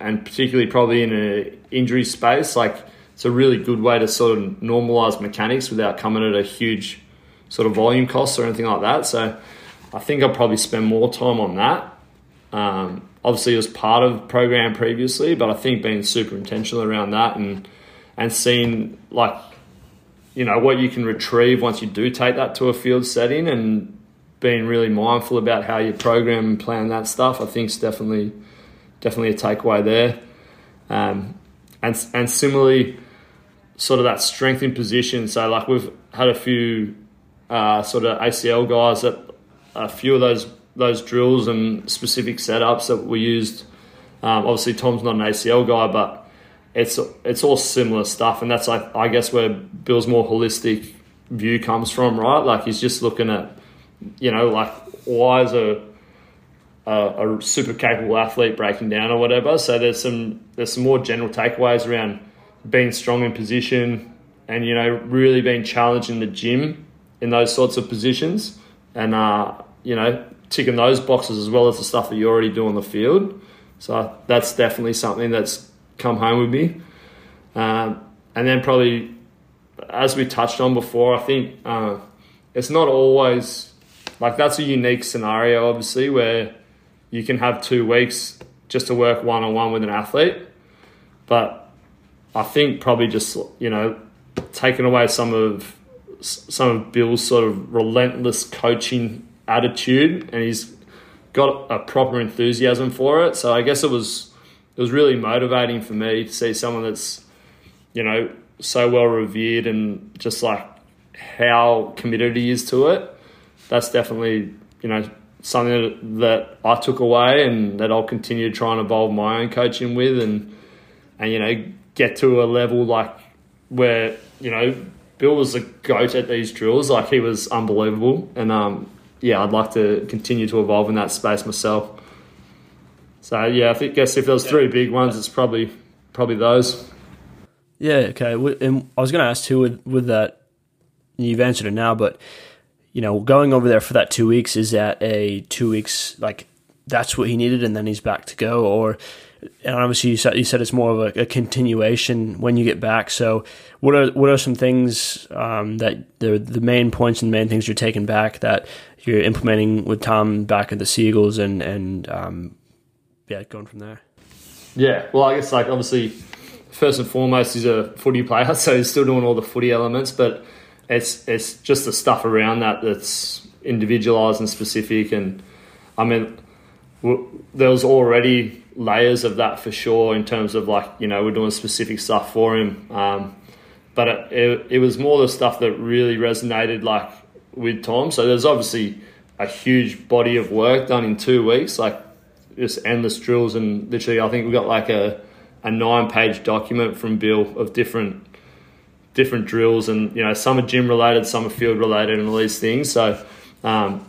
and particularly probably in an injury space, like it's a really good way to sort of normalize mechanics without coming at a huge sort of volume cost or anything like that. So I think I'll probably spend more time on that. Um, obviously, it was part of program previously, but I think being super intentional around that and and seeing like you know what you can retrieve once you do take that to a field setting and being really mindful about how you program and plan that stuff, I think is definitely definitely a takeaway there. Um, and and similarly, sort of that strength in position. So like we've had a few uh, sort of ACL guys that a few of those those drills and specific setups that we used. Um, obviously, Tom's not an ACL guy, but it's it's all similar stuff, and that's like I guess where Bill's more holistic view comes from, right? Like he's just looking at, you know, like why is a a, a super capable athlete breaking down or whatever. So there's some there's some more general takeaways around being strong in position and you know really being challenged in the gym in those sorts of positions and uh, you know ticking those boxes as well as the stuff that you already do on the field so that's definitely something that's come home with me um, and then probably as we touched on before i think uh, it's not always like that's a unique scenario obviously where you can have two weeks just to work one-on-one with an athlete but I think probably just you know taking away some of some of Bill's sort of relentless coaching attitude, and he's got a proper enthusiasm for it. So I guess it was it was really motivating for me to see someone that's you know so well revered and just like how committed he is to it. That's definitely you know something that I took away and that I'll continue to try and evolve my own coaching with and and you know get to a level like where you know Bill was a goat at these drills. Like he was unbelievable, and um, yeah, I'd like to continue to evolve in that space myself. So yeah, I think guess if there was three big ones, it's probably probably those. Yeah. Okay. And I was going to ask too with with that. You've answered it now, but you know, going over there for that two weeks is that a two weeks like that's what he needed, and then he's back to go, or and obviously you said, you said it's more of a, a, continuation when you get back. So, what are what are some things um, that the the main points and main things you're taking back that you're implementing with Tom back at the Sea Eagles and and um, yeah, going from there. Yeah, well, I guess like obviously, first and foremost, he's a footy player, so he's still doing all the footy elements, but it's it's just the stuff around that that's individualized and specific. And I mean, there was already layers of that for sure in terms of like you know we're doing specific stuff for him um, but it, it, it, was more the stuff that really resonated like with tom so there's obviously a huge body of work done in two weeks like just endless drills and literally i think we got like a, a nine page document from bill of different different drills and you know some are gym related some are field related and all these things so um,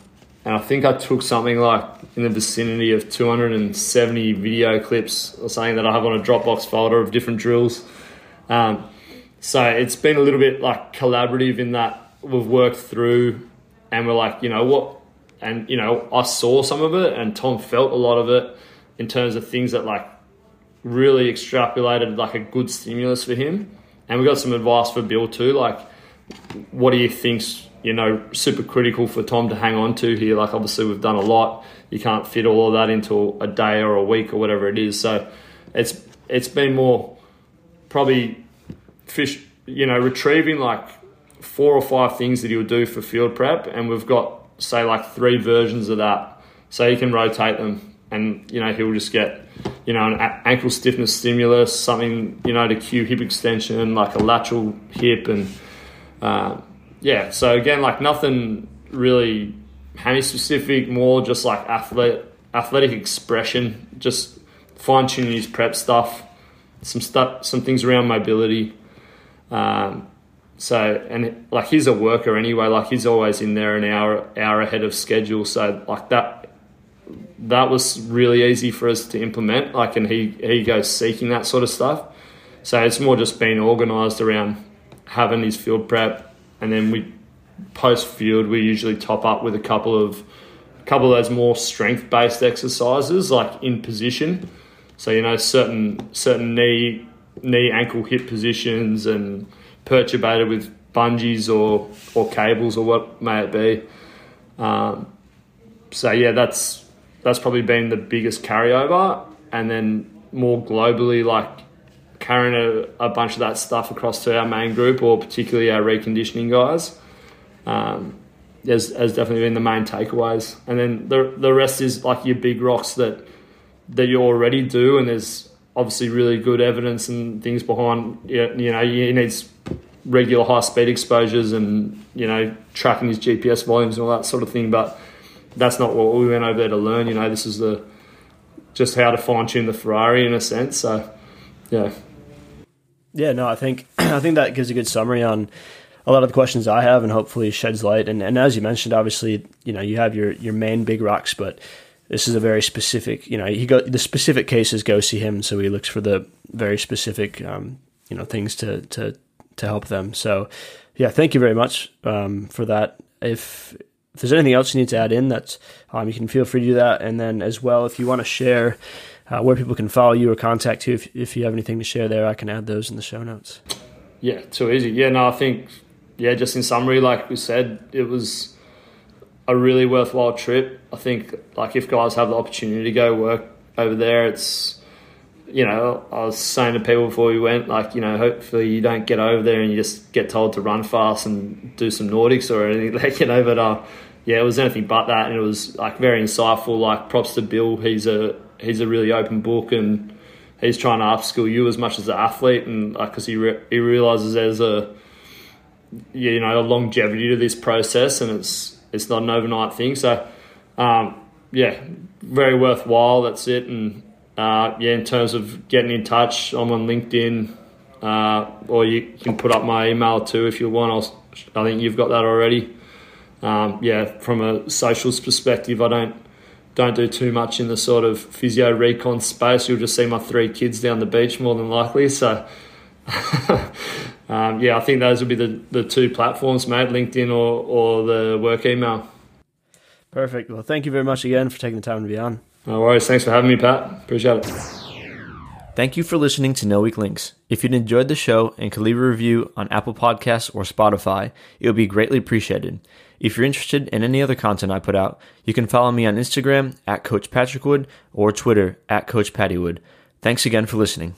and I think I took something like in the vicinity of 270 video clips or something that I have on a Dropbox folder of different drills. Um, so it's been a little bit like collaborative in that we've worked through and we're like, you know what, and you know I saw some of it and Tom felt a lot of it in terms of things that like really extrapolated like a good stimulus for him. And we got some advice for Bill too, like what do you think's you know super critical for Tom to hang on to here? Like obviously we've done a lot. You can't fit all of that into a day or a week or whatever it is. So it's it's been more probably fish you know retrieving like four or five things that he'll do for field prep, and we've got say like three versions of that, so you can rotate them, and you know he'll just get you know an ankle stiffness stimulus, something you know to cue hip extension, like a lateral hip, and uh, yeah. So again, like nothing really hammy specific, more just like athlete athletic expression, just fine tuning his prep stuff, some stuff, some things around mobility. Um, so and like he's a worker anyway. Like he's always in there an hour hour ahead of schedule. So like that that was really easy for us to implement. Like and he he goes seeking that sort of stuff. So it's more just being organised around having his field prep, and then we post field we usually top up with a couple of a couple of those more strength based exercises like in position. So you know certain certain knee knee ankle hip positions and perturbated with bungees or or cables or what may it be. Um, so yeah, that's that's probably been the biggest carryover, and then more globally, like carrying a, a bunch of that stuff across to our main group or particularly our reconditioning guys. Um, has, has definitely been the main takeaways, and then the the rest is like your big rocks that that you already do, and there's obviously really good evidence and things behind. You know, you need regular high speed exposures and you know tracking his GPS volumes and all that sort of thing. But that's not what we went over there to learn. You know, this is the just how to fine tune the Ferrari in a sense. So, yeah. Yeah, no, I think I think that gives a good summary on a lot of the questions I have, and hopefully sheds light. And, and as you mentioned, obviously, you know, you have your your main big rocks, but this is a very specific. You know, he go the specific cases go see him, so he looks for the very specific, um, you know, things to to to help them. So, yeah, thank you very much um, for that. If if there's anything else you need to add in, that um, you can feel free to do that. And then as well, if you want to share uh, where people can follow you or contact you, if, if you have anything to share there, I can add those in the show notes. Yeah, too easy. Yeah, no, I think yeah, just in summary, like we said, it was a really worthwhile trip. I think like if guys have the opportunity to go work over there, it's you know, I was saying to people before we went, like, you know, hopefully you don't get over there and you just get told to run fast and do some Nordics or anything, like, you know, but uh, yeah, it was anything but that, and it was like very insightful. Like, props to Bill, he's a he's a really open book, and he's trying to upskill you as much as an athlete, and because uh, he re- he realizes there's a you know a longevity to this process, and it's it's not an overnight thing. So, um, yeah, very worthwhile. That's it, and uh, yeah, in terms of getting in touch, I'm on LinkedIn, uh, or you can put up my email too if you want. I'll, i think you've got that already. Um, yeah, from a socials perspective, I don't don't do too much in the sort of physio recon space. You'll just see my three kids down the beach more than likely. So, um, yeah, I think those would be the, the two platforms, mate, LinkedIn or, or the work email. Perfect. Well, thank you very much again for taking the time to be on. No worries. Thanks for having me, Pat. Appreciate it. Thank you for listening to No Weak Links. If you'd enjoyed the show and could leave a review on Apple Podcasts or Spotify, it would be greatly appreciated. If you're interested in any other content I put out, you can follow me on Instagram at Coach Patrick Wood or Twitter at Coach Patty Wood. Thanks again for listening.